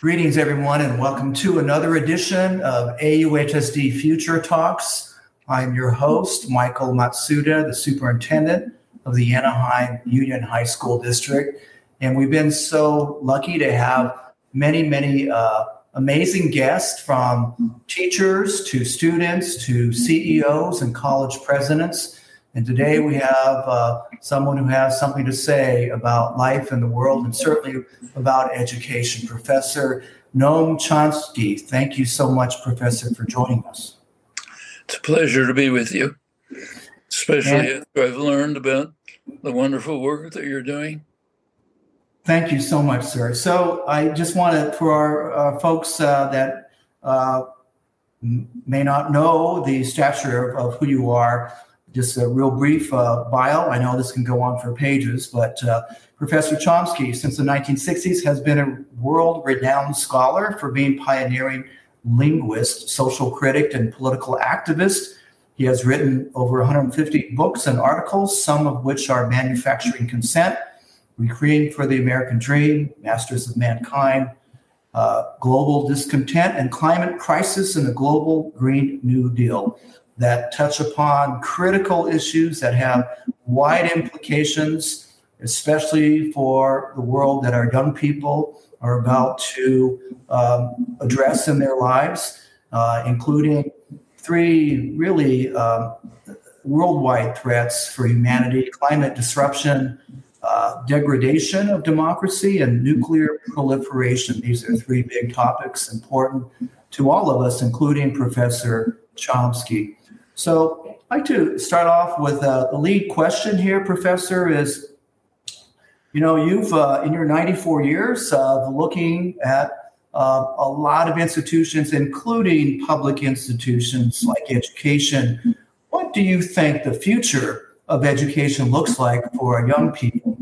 Greetings, everyone, and welcome to another edition of AUHSD Future Talks. I'm your host, Michael Matsuda, the superintendent of the Anaheim Union High School District. And we've been so lucky to have many, many uh, amazing guests from teachers to students to CEOs and college presidents. And today we have uh, someone who has something to say about life in the world and certainly about education. Professor Noam Chomsky. Thank you so much, Professor, for joining us. It's a pleasure to be with you, especially and, after I've learned about the wonderful work that you're doing. Thank you so much, sir. So I just wanted for our uh, folks uh, that uh, may not know the stature of, of who you are just a real brief uh, bio. I know this can go on for pages, but uh, Professor Chomsky, since the 1960s, has been a world renowned scholar for being pioneering linguist, social critic, and political activist. He has written over 150 books and articles, some of which are Manufacturing Consent, Requiem for the American Dream, Masters of Mankind, uh, Global Discontent, and Climate Crisis and the Global Green New Deal that touch upon critical issues that have wide implications, especially for the world that our young people are about to um, address in their lives, uh, including three really um, worldwide threats for humanity climate disruption, uh, degradation of democracy, and nuclear proliferation. These are three big topics important to all of us, including Professor Chomsky. So I'd like to start off with uh, the lead question here, Professor, is, you know, you've, uh, in your 94 years of looking at uh, a lot of institutions, including public institutions like education, what do you think the future of education looks like for young people?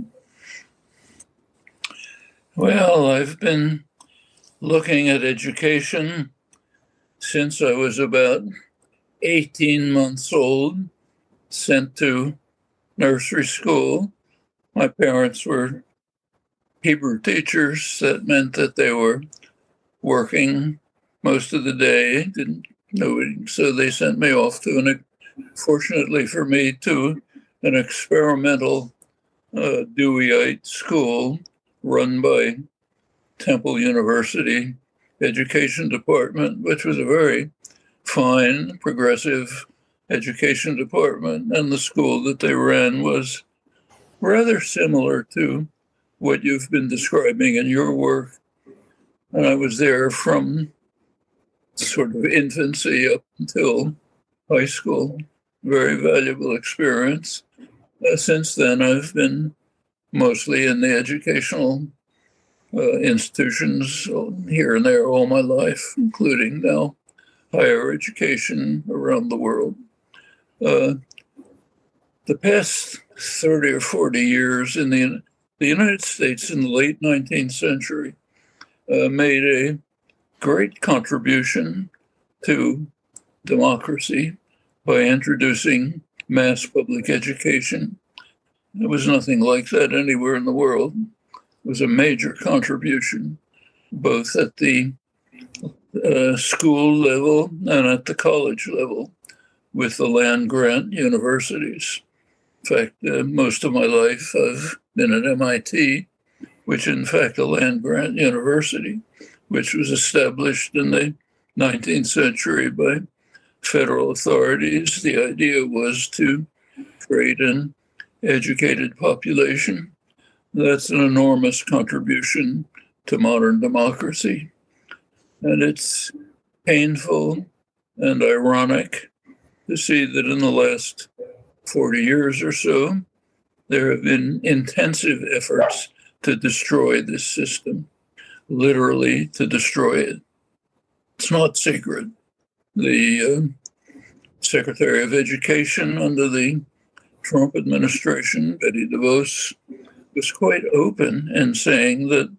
Well, I've been looking at education since I was about 18 months old, sent to nursery school. My parents were Hebrew teachers. That meant that they were working most of the day, didn't so they sent me off to an, fortunately for me, to an experimental uh, Deweyite school run by Temple University Education Department, which was a very fine, progressive education department, and the school that they ran was rather similar to what you've been describing in your work. And I was there from sort of infancy up until high school. Very valuable experience. Uh, since then, I've been mostly in the educational uh, institutions here and there all my life, including now higher education around the world. Uh, the past 30 or 40 years in the, the United States in the late 19th century uh, made a great contribution to democracy by introducing mass public education. There was nothing like that anywhere in the world. It was a major contribution, both at the uh, school level and at the college level with the land grant universities. In fact, uh, most of my life I've been at MIT, which in fact a land grant university, which was established in the 19th century by federal authorities. The idea was to create an educated population. That's an enormous contribution to modern democracy. And it's painful and ironic to see that in the last 40 years or so, there have been intensive efforts to destroy this system, literally to destroy it. It's not secret. The uh, Secretary of Education under the Trump administration, Betty DeVos, was quite open in saying that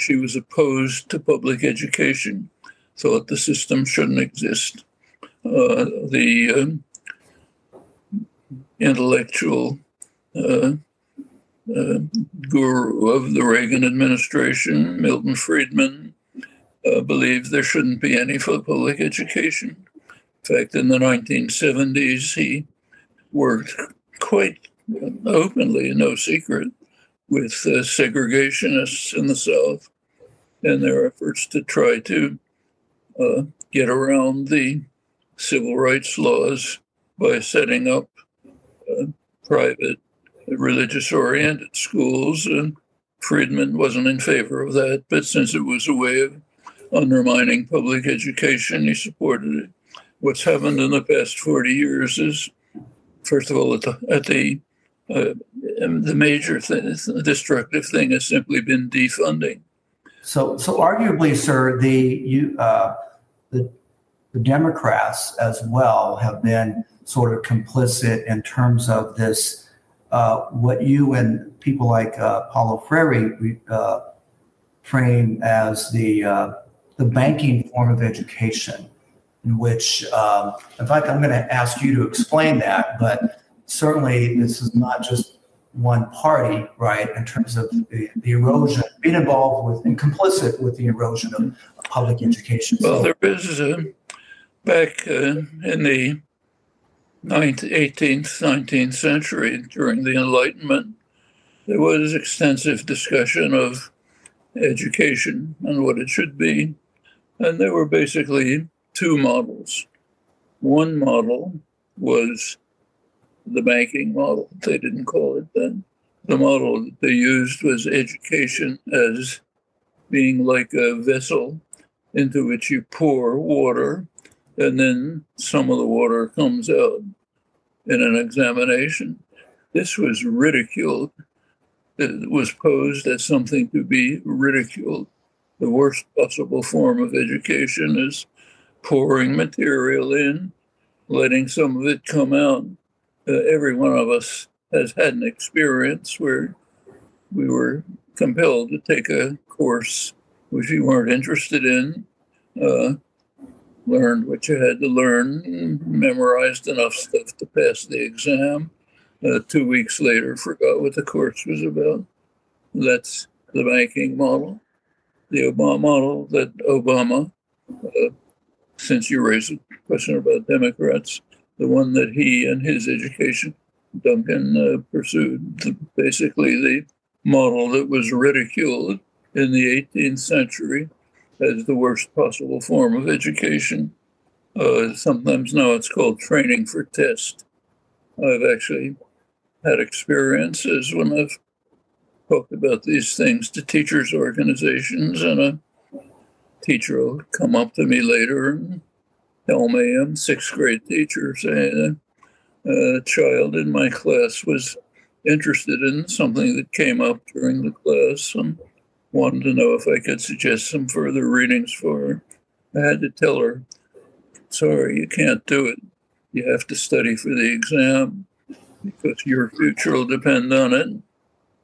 she was opposed to public education, thought the system shouldn't exist. Uh, the uh, intellectual uh, uh, guru of the Reagan administration, Milton Friedman, uh, believed there shouldn't be any for public education. In fact, in the 1970s, he worked quite openly, no secret, with uh, segregationists in the South and their efforts to try to uh, get around the civil rights laws by setting up uh, private religious oriented schools. And Friedman wasn't in favor of that, but since it was a way of undermining public education, he supported it. What's happened in the past 40 years is, first of all, at the, at the uh, the major thing, destructive thing has simply been defunding. So, so arguably, sir, the you uh, the the Democrats as well have been sort of complicit in terms of this. Uh, what you and people like uh, Paulo Freire uh, frame as the uh, the banking form of education, in which, um, in fact, I'm going to ask you to explain that. But certainly, this is not just one party, right, in terms of the, the erosion, being involved with and complicit with the erosion of, of public education. Well, there is a, back uh, in the 19th, 18th, 19th century during the Enlightenment, there was extensive discussion of education and what it should be. And there were basically two models. One model was the banking model. They didn't call it then. The model that they used was education as being like a vessel into which you pour water, and then some of the water comes out in an examination. This was ridiculed. It was posed as something to be ridiculed. The worst possible form of education is pouring material in, letting some of it come out uh, every one of us has had an experience where we were compelled to take a course which you weren't interested in, uh, learned what you had to learn, memorized enough stuff to pass the exam. Uh, two weeks later, forgot what the course was about. That's the banking model. The Obama model that Obama, uh, since you raised a question about Democrats, the one that he and his education, Duncan, uh, pursued. Basically, the model that was ridiculed in the 18th century as the worst possible form of education. Uh, sometimes now it's called training for test. I've actually had experiences when I've talked about these things to teachers' organizations, and a teacher will come up to me later and tell me sixth grade teacher saying a uh, child in my class was interested in something that came up during the class and wanted to know if I could suggest some further readings for her. I had to tell her, sorry, you can't do it. You have to study for the exam because your future will depend on it.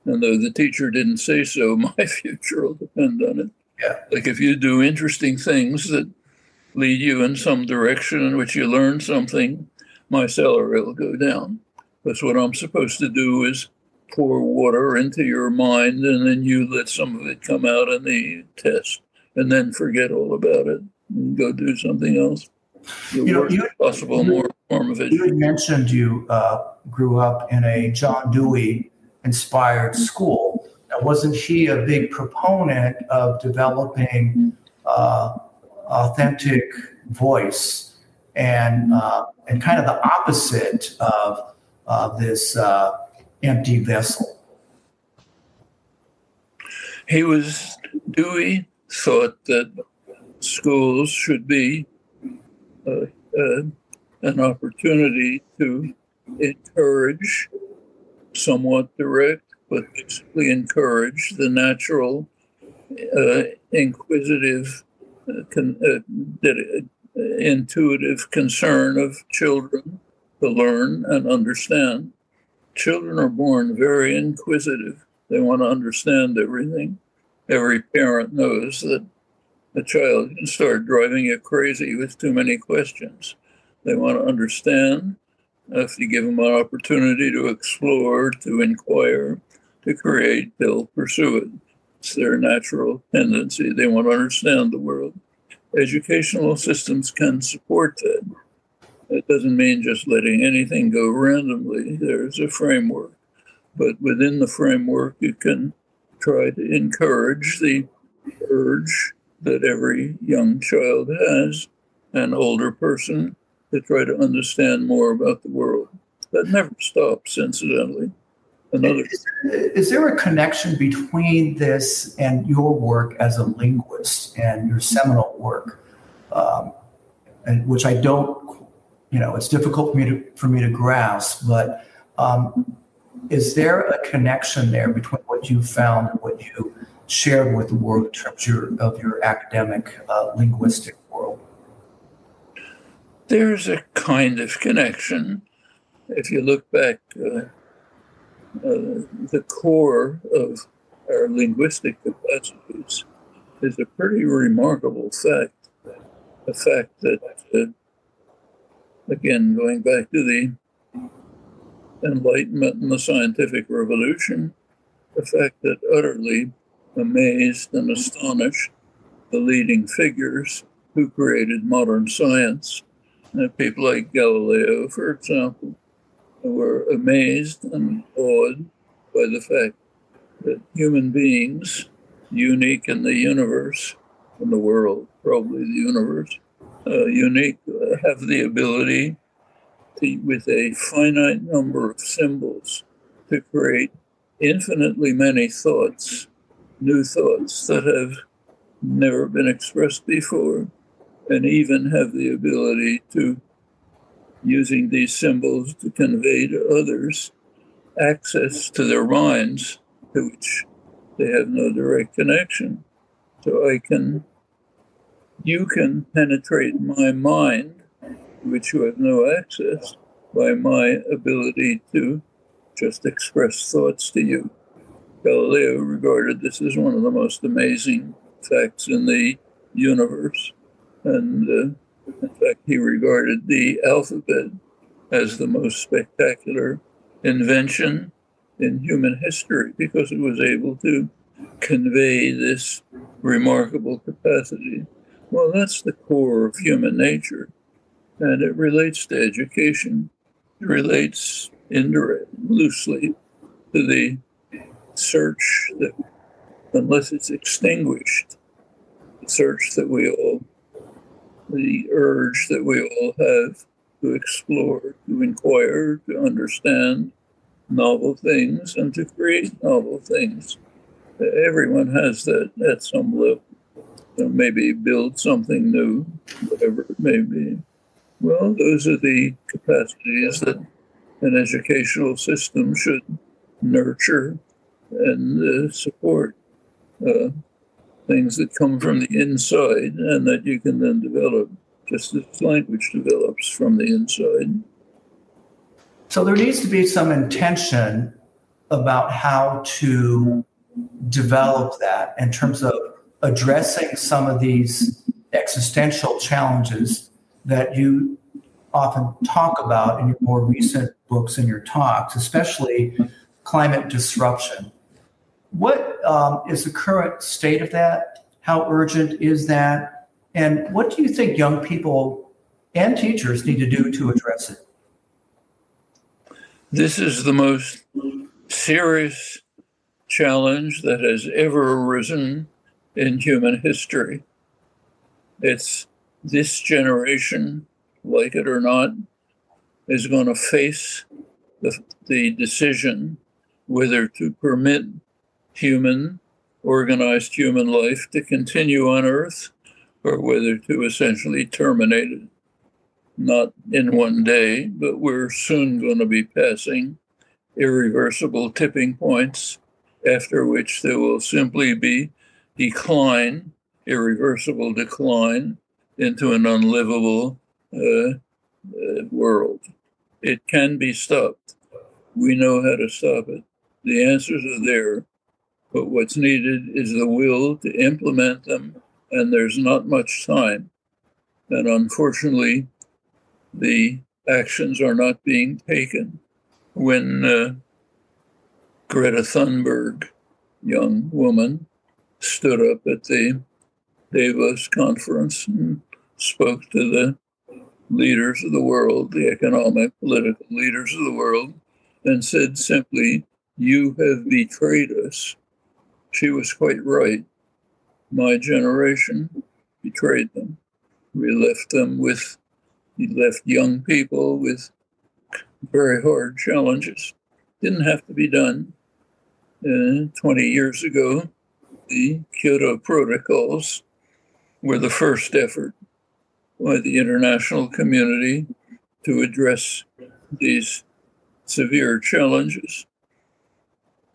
And though the teacher didn't say so, my future will depend on it. Yeah. Like if you do interesting things that lead you in some direction in which you learn something, my salary will go down. Because what I'm supposed to do is pour water into your mind and then you let some of it come out in the test and then forget all about it and go do something else. The you know, you, possible you, more form of education. You mentioned you uh, grew up in a John Dewey inspired school. Now, wasn't he a big proponent of developing uh, authentic voice and uh, and kind of the opposite of of this uh, empty vessel. He was Dewey thought that schools should be uh, uh an opportunity to encourage, somewhat direct, but basically encourage the natural, uh, inquisitive con, uh, intuitive concern of children to learn and understand. Children are born very inquisitive. They want to understand everything. Every parent knows that a child can start driving you crazy with too many questions. They want to understand. If you give them an opportunity to explore, to inquire, to create, they'll pursue it. It's their natural tendency. They want to understand the world. Educational systems can support that. That doesn't mean just letting anything go randomly. There's a framework. But within the framework, you can try to encourage the urge that every young child has, an older person, to try to understand more about the world. That never stops, incidentally. Another. Is, is there a connection between this and your work as a linguist and your seminal work, um, and which I don't, you know, it's difficult for me to for me to grasp, but um, is there a connection there between what you found and what you shared with the world in terms of your, of your academic uh, linguistic world? There's a kind of connection. If you look back, uh, the core of our linguistic capacities is a pretty remarkable fact. The fact that, uh, again, going back to the Enlightenment and the scientific revolution, the fact that utterly amazed and astonished the leading figures who created modern science. Uh, people like Galileo, for example, were amazed and awed by the fact that human beings, unique in the universe, in the world, probably the universe, uh, unique, uh, have the ability to, with a finite number of symbols, to create infinitely many thoughts, new thoughts that have never been expressed before, and even have the ability to, using these symbols, to convey to others access to their minds to which they have no direct connection. So I can, you can penetrate my mind, which you have no access, by my ability to just express thoughts to you. Galileo regarded this as one of the most amazing facts in the universe. And uh, in fact, he regarded the alphabet as the most spectacular invention in human history because it was able to convey this remarkable capacity. Well, that's the core of human nature, and it relates to education. It relates indirect, loosely to the search that, unless it's extinguished, the search that we all, the urge that we all have to explore, to inquire, to understand novel things, and to create novel things. Everyone has that at some level. Know, maybe build something new, whatever it may be. Well, those are the capacities that an educational system should nurture and uh, support uh, things that come from the inside and that you can then develop just as language develops from the inside. So there needs to be some intention about how to develop that in terms of addressing some of these existential challenges that you often talk about in your more recent books and your talks, especially climate disruption. What um, is the current state of that? How urgent is that? And what do you think young people and teachers need to do to address it? This is the most serious challenge that has ever arisen in human history. It's this generation like it or not, is going to face the, the decision whether to permit human, organized human life to continue on Earth or whether to essentially terminate it. Not in one day, but we're soon going to be passing irreversible tipping points, after which there will simply be decline, irreversible decline into an unlivable uh, uh, world. It can be stopped. We know how to stop it. The answers are there, but what's needed is the will to implement them, and there's not much time. And unfortunately, the actions are not being taken. When uh, Greta Thunberg, young woman, stood up at the Davos conference and spoke to the leaders of the world, the economic, political leaders of the world, and said simply, You have betrayed us. She was quite right. My generation betrayed them. We left them with, we left young people with very hard challenges. Didn't have to be done. Uh, 20 years ago, the Kyoto Protocols were the first effort by the international community to address these severe challenges.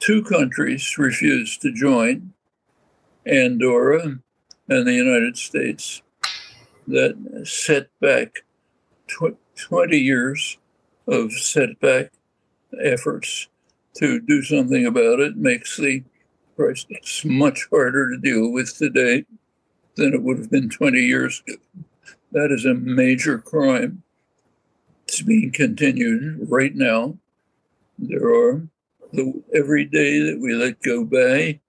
Two countries refused to join Andorra and the United States. That set back tw- 20 years of setback efforts to do something about it, makes the crisis much harder to deal with today than it would have been 20 years ago. That is a major crime. It's being continued right now. There are the, every day that we let go by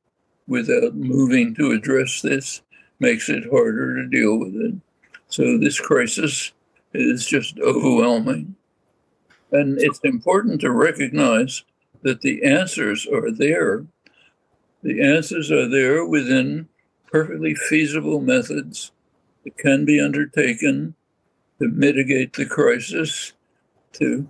without moving to address this makes it harder to deal with it. So this crisis is just overwhelming. And it's important to recognize that the answers are there. The answers are there within perfectly feasible methods that can be undertaken to mitigate the crisis, to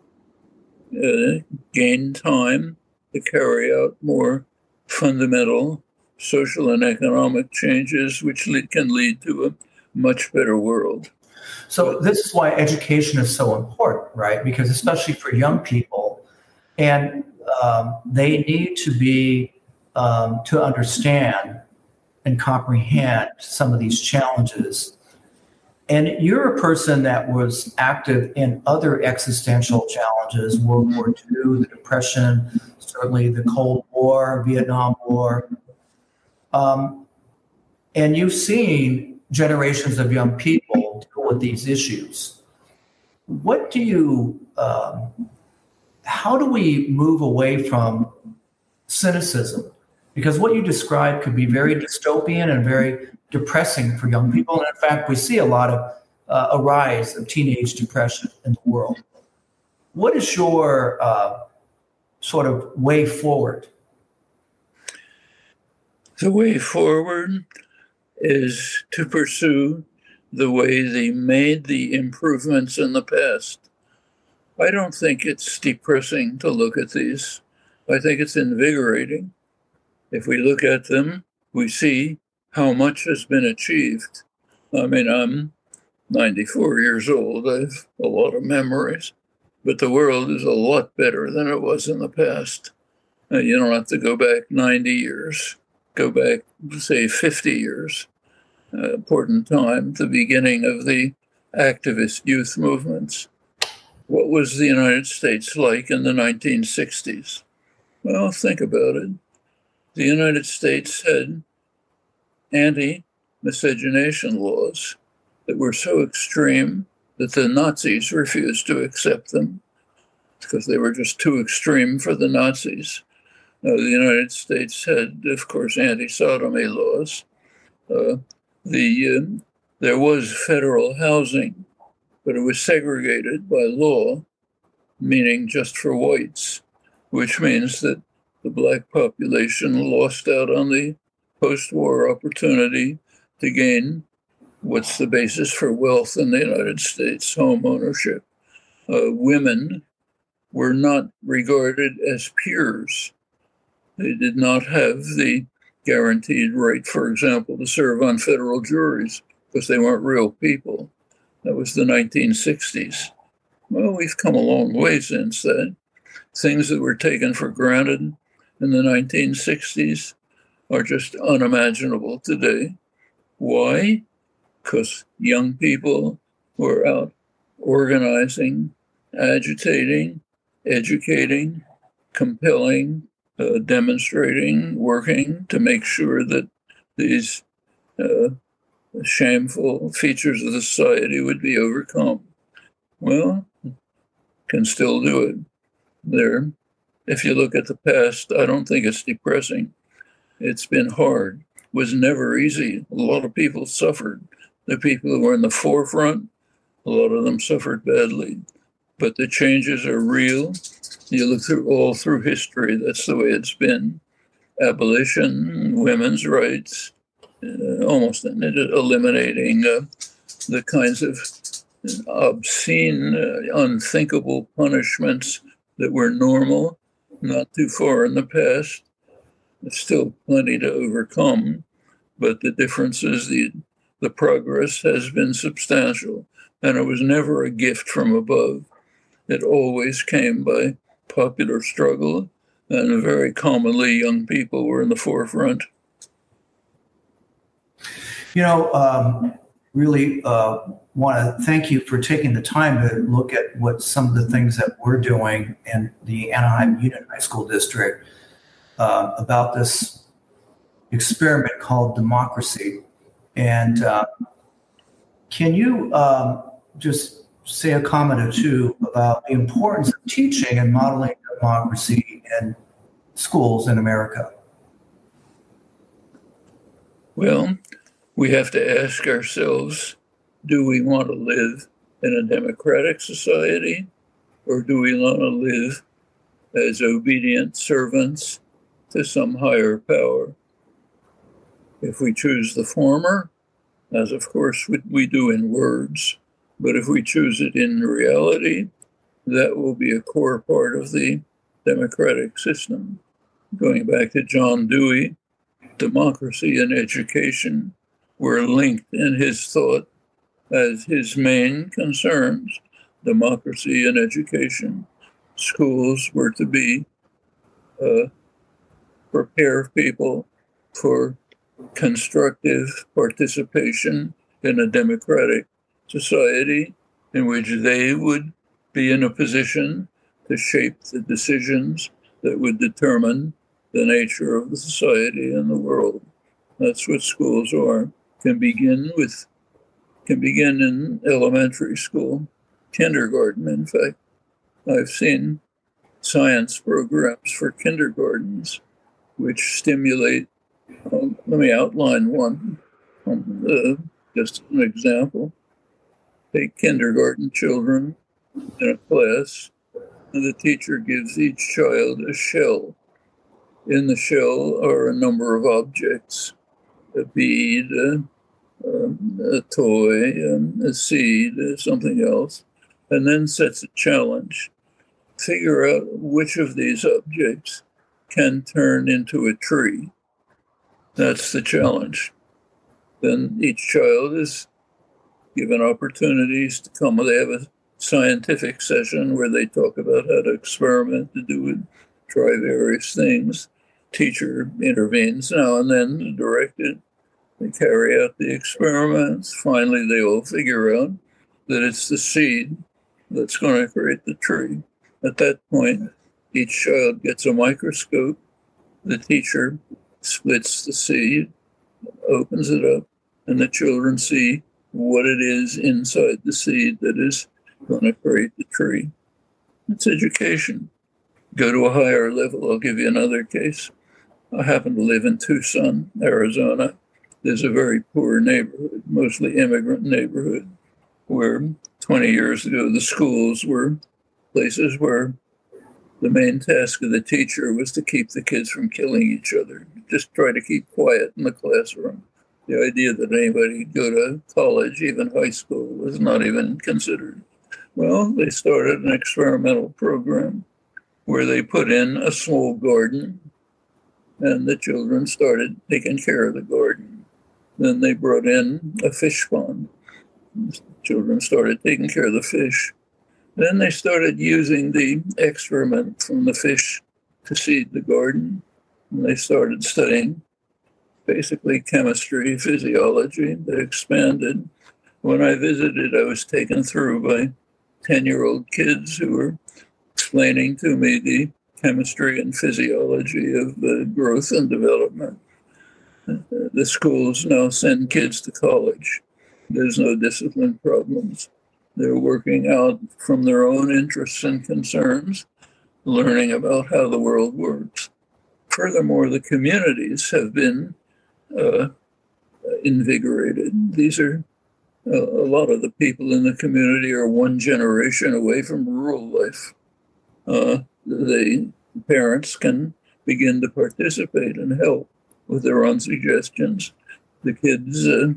uh, gain time to carry out more fundamental social and economic changes, which can lead to a much better world. So, this is why education is so important, right? Because, especially for young people, and um, they need to be um, to understand and comprehend some of these challenges and you're a person that was active in other existential challenges World War II, the Depression, certainly the Cold War, Vietnam War. Um, and you've seen generations of young people deal with these issues. What do you, um, how do we move away from cynicism? Because what you describe could be very dystopian and very depressing for young people. And in fact, we see a lot of uh, a rise of teenage depression in the world. What is your uh, sort of way forward? The way forward is to pursue the way they made the improvements in the past. I don't think it's depressing to look at these. I think it's invigorating. If we look at them, we see how much has been achieved. I mean, I'm 94 years old. I have a lot of memories, but the world is a lot better than it was in the past. Uh, you don't have to go back 90 years, go back, say, 50 years. Uh, important time, the beginning of the activist youth movements. What was the United States like in the 1960s? Well, think about it. The United States had anti miscegenation laws that were so extreme that the Nazis refused to accept them because they were just too extreme for the Nazis. Uh, the United States had, of course, anti sodomy laws. Uh, the, uh, there was federal housing, but it was segregated by law, meaning just for whites, which means that the black population lost out on the post war opportunity to gain what's the basis for wealth in the United States home ownership. Uh, women were not regarded as peers. They did not have the guaranteed right, for example, to serve on federal juries because they weren't real people. That was the 1960s. Well, we've come a long way since then. Things that were taken for granted in the 1960s are just unimaginable today. Why? Because young people were out organizing, agitating, educating, compelling, uh, demonstrating, working to make sure that these uh, shameful features of the society would be overcome. Well, can still do it. There, if you look at the past, I don't think it's depressing. It's been hard. it was never easy. A lot of people suffered. The people who were in the forefront, a lot of them suffered badly. But the changes are real. You look through all through history, that's the way it's been. Abolition, women's rights, uh, almost eliminating uh, the kinds of obscene, uh, unthinkable punishments that were normal, not too far in the past. There's still plenty to overcome, but the difference is the the progress has been substantial, and it was never a gift from above. It always came by popular struggle, and very commonly young people were in the forefront. You know, um, really uh, want to thank you for taking the time to look at what some of the things that we're doing in the Anaheim Union High School District uh, about this experiment called democracy. And uh, can you um, just say a comment or two about the importance of teaching and modeling democracy in schools in America? Well, we have to ask ourselves do we want to live in a democratic society or do we want to live as obedient servants to some higher power? If we choose the former, as of course we do in words, but if we choose it in reality, that will be a core part of the democratic system. Going back to John Dewey, democracy and education were linked in his thought as his main concerns democracy and education. Schools were to be uh, prepare people for constructive participation in a democratic society in which they would be in a position to shape the decisions that would determine the nature of the society and the world. That's what schools are can begin with can begin in elementary school, kindergarten. In fact, I've seen science programs for kindergartens which stimulate. Um, let me outline one. Um, uh, just an example. Take kindergarten children in a class, and the teacher gives each child a shell. In the shell are a number of objects a bead, a, um, a toy, um, a seed, uh, something else, and then sets a challenge. Figure out which of these objects can turn into a tree. That's the challenge. Then each child is given opportunities to come. They have a scientific session where they talk about how to experiment, to do it, try various things. Teacher intervenes now and then to direct it they carry out the experiments. Finally, they all figure out that it's the seed that's going to create the tree. At that point, each child gets a microscope. The teacher splits the seed, opens it up, and the children see what it is inside the seed that is going to create the tree. It's education. Go to a higher level. I'll give you another case. I happen to live in Tucson, Arizona there's a very poor neighborhood, mostly immigrant neighborhood, where 20 years ago the schools were places where the main task of the teacher was to keep the kids from killing each other, just try to keep quiet in the classroom. The idea that anybody could go to college, even high school, was not even considered. Well, they started an experimental program where they put in a small garden and the children started taking care of the garden then they brought in a fish pond. The Children started taking care of the fish. Then they started using the excrement from the fish to seed the garden. And they started studying basically chemistry, physiology. They expanded. When I visited, I was taken through by 10 year old kids who were explaining to me the chemistry and physiology of the growth and development the schools now send kids to college. There's no discipline problems. They're working out from their own interests and concerns, learning about how the world works. Furthermore, the communities have been uh, invigorated. These are a lot of the people in the community are one generation away from rural life. Uh, the parents can begin to participate and help with their own suggestions. The kids uh,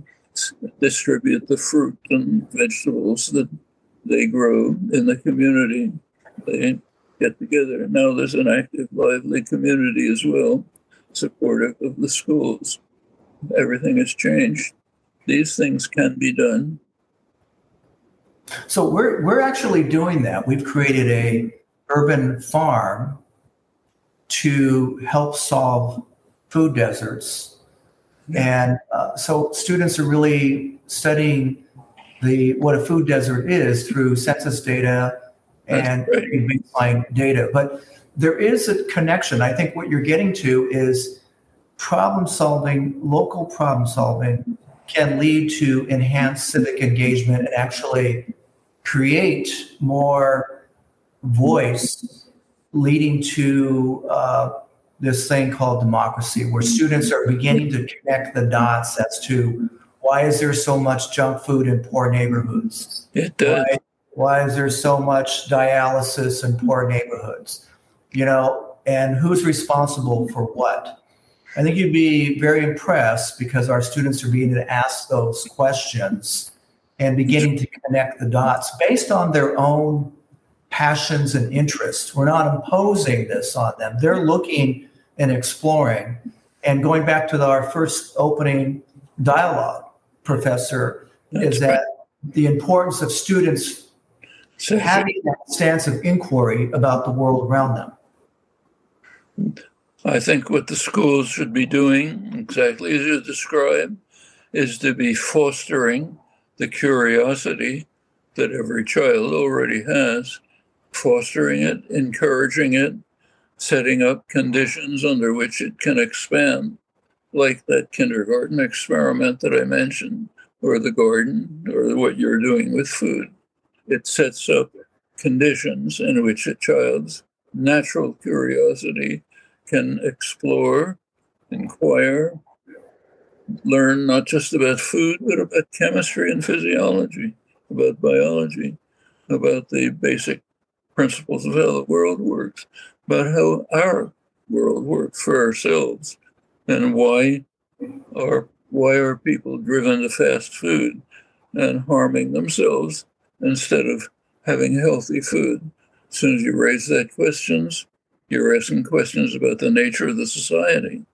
distribute the fruit and vegetables that they grow in the community. They get together. Now there's an active, lively community as well, supportive of the schools. Everything has changed. These things can be done. So we're we're actually doing that. We've created a urban farm to help solve food deserts, and uh, so students are really studying the what a food desert is through census data and baseline data. But there is a connection. I think what you're getting to is problem solving, local problem solving can lead to enhanced civic engagement and actually create more voice, leading to uh, this thing called democracy, where students are beginning to connect the dots as to why is there so much junk food in poor neighborhoods? It does. Why, why is there so much dialysis in poor neighborhoods? You know, and who's responsible for what? I think you'd be very impressed because our students are beginning to ask those questions and beginning to connect the dots based on their own passions and interests. We're not imposing this on them. They're looking and exploring. And going back to our first opening dialogue, Professor, That's is that right. the importance of students so, having that stance of inquiry about the world around them. I think what the schools should be doing, exactly as you describe, is to be fostering the curiosity that every child already has, fostering it, encouraging it, setting up conditions under which it can expand, like that kindergarten experiment that I mentioned, or the garden, or what you're doing with food. It sets up conditions in which a child's natural curiosity can explore, inquire, learn not just about food, but about chemistry and physiology, about biology, about the basic principles of how the world works, but how our world works for ourselves, and why are why are people driven to fast food and harming themselves instead of having healthy food? As soon as you raise that questions, you're asking questions about the nature of the society.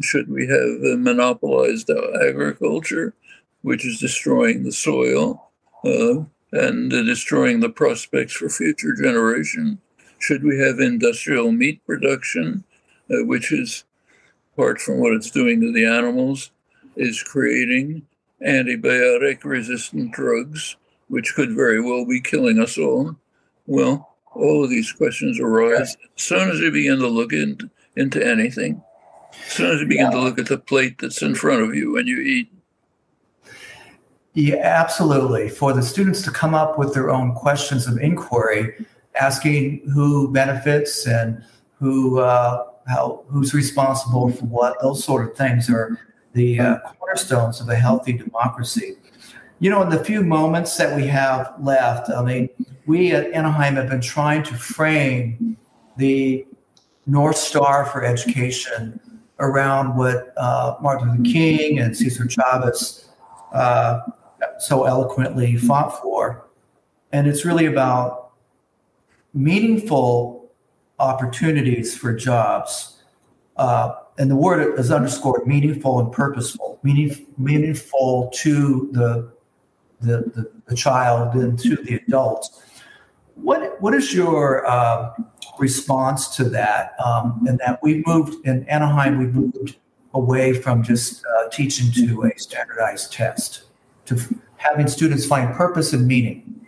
Should we have monopolized agriculture, which is destroying the soil uh, and destroying the prospects for future generation? Should we have industrial meat production, uh, which is, apart from what it's doing to the animals, is creating antibiotic resistant drugs, which could very well be killing us all? Well, all of these questions arise as soon as you begin to look in, into anything, as soon as you begin yeah. to look at the plate that's in front of you when you eat. Yeah, absolutely. For the students to come up with their own questions of inquiry, asking who benefits and who uh, how who's responsible for what, those sort of things are the uh, cornerstones of a healthy democracy. You know, in the few moments that we have left, I mean, we at Anaheim have been trying to frame the North Star for education around what uh, Martin Luther King and Cesar Chavez uh, so eloquently fought for. And it's really about meaningful opportunities for jobs. Uh, and the word is underscored meaningful and purposeful, meaning, meaningful to the, the, the, the child and to the adult. What what is your uh, response to that? Um, and that we moved in Anaheim, we moved away from just uh, teaching to a standardized test to having students find purpose and meaning.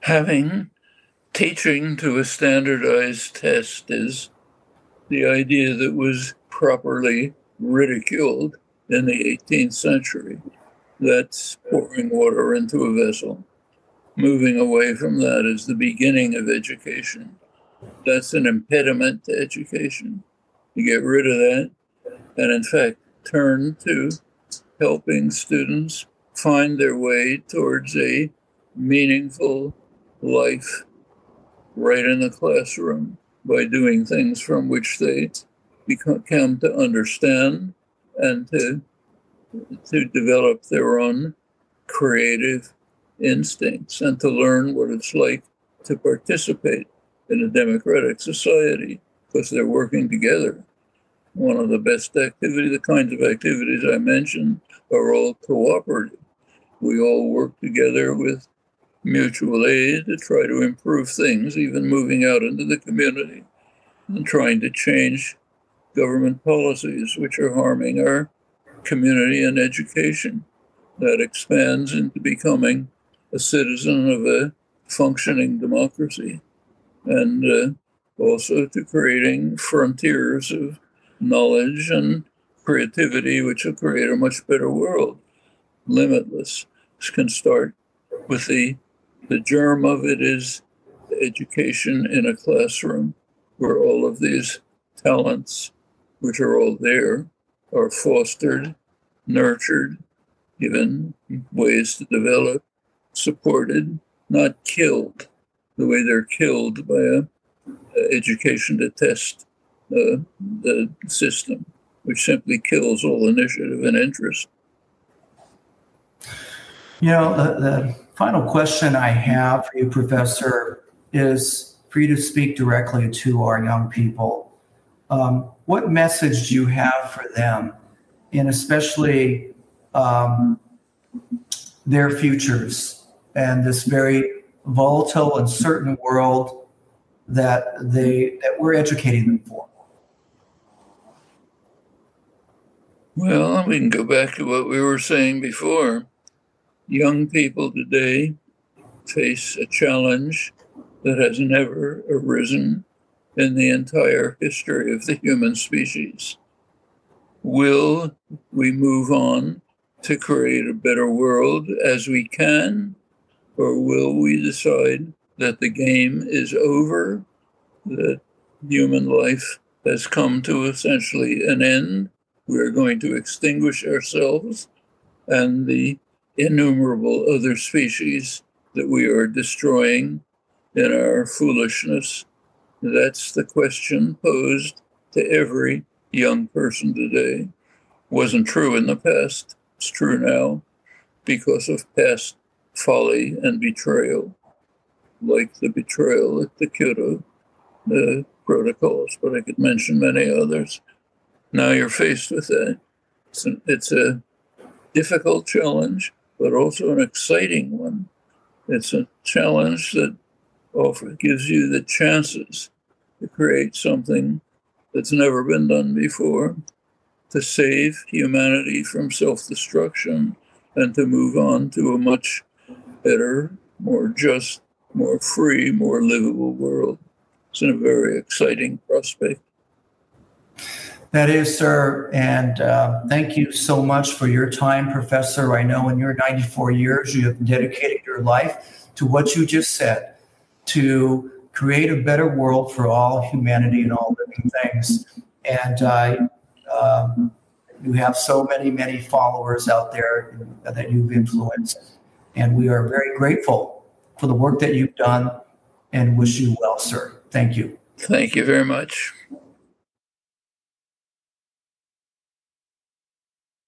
Having teaching to a standardized test is the idea that was properly ridiculed in the 18th century. That's pouring water into a vessel moving away from that is the beginning of education. That's an impediment to education. You get rid of that, and in fact turn to helping students find their way towards a meaningful life right in the classroom by doing things from which they become come to understand and to to develop their own creative instincts and to learn what it's like to participate in a democratic society because they're working together. One of the best activities, the kinds of activities I mentioned, are all cooperative. We all work together with mutual aid to try to improve things, even moving out into the community and trying to change government policies which are harming our community and education. That expands into becoming a citizen of a functioning democracy and uh, also to creating frontiers of knowledge and creativity, which will create a much better world. Limitless. This can start with the the germ of it is education in a classroom where all of these talents, which are all there, are fostered, nurtured, given ways to develop, supported, not killed the way they're killed by a, a education to test uh, the system, which simply kills all initiative and interest. You know, the, the final question I have for you, Professor, is for you to speak directly to our young people. Um, what message do you have for them, and especially um, their futures and this very volatile, uncertain world that they that we're educating them for? Well, we can go back to what we were saying before young people today face a challenge that has never arisen in the entire history of the human species. Will we move on to create a better world as we can, or will we decide that the game is over, that human life has come to essentially an end? We're going to extinguish ourselves, and the innumerable other species that we are destroying in our foolishness? That's the question posed to every young person today. Wasn't true in the past, it's true now because of past folly and betrayal, like the betrayal at the Kyoto uh, protocols, but I could mention many others. Now you're faced with that. It's, an, it's a difficult challenge, but also an exciting one. It's a challenge that often gives you the chances to create something that's never been done before, to save humanity from self destruction, and to move on to a much better, more just, more free, more livable world. It's a very exciting prospect. That is, sir. And uh, thank you so much for your time, Professor. I know in your 94 years, you have dedicated your life to what you just said to create a better world for all humanity and all living things. And uh, um, you have so many, many followers out there that you've influenced. And we are very grateful for the work that you've done and wish you well, sir. Thank you. Thank you very much.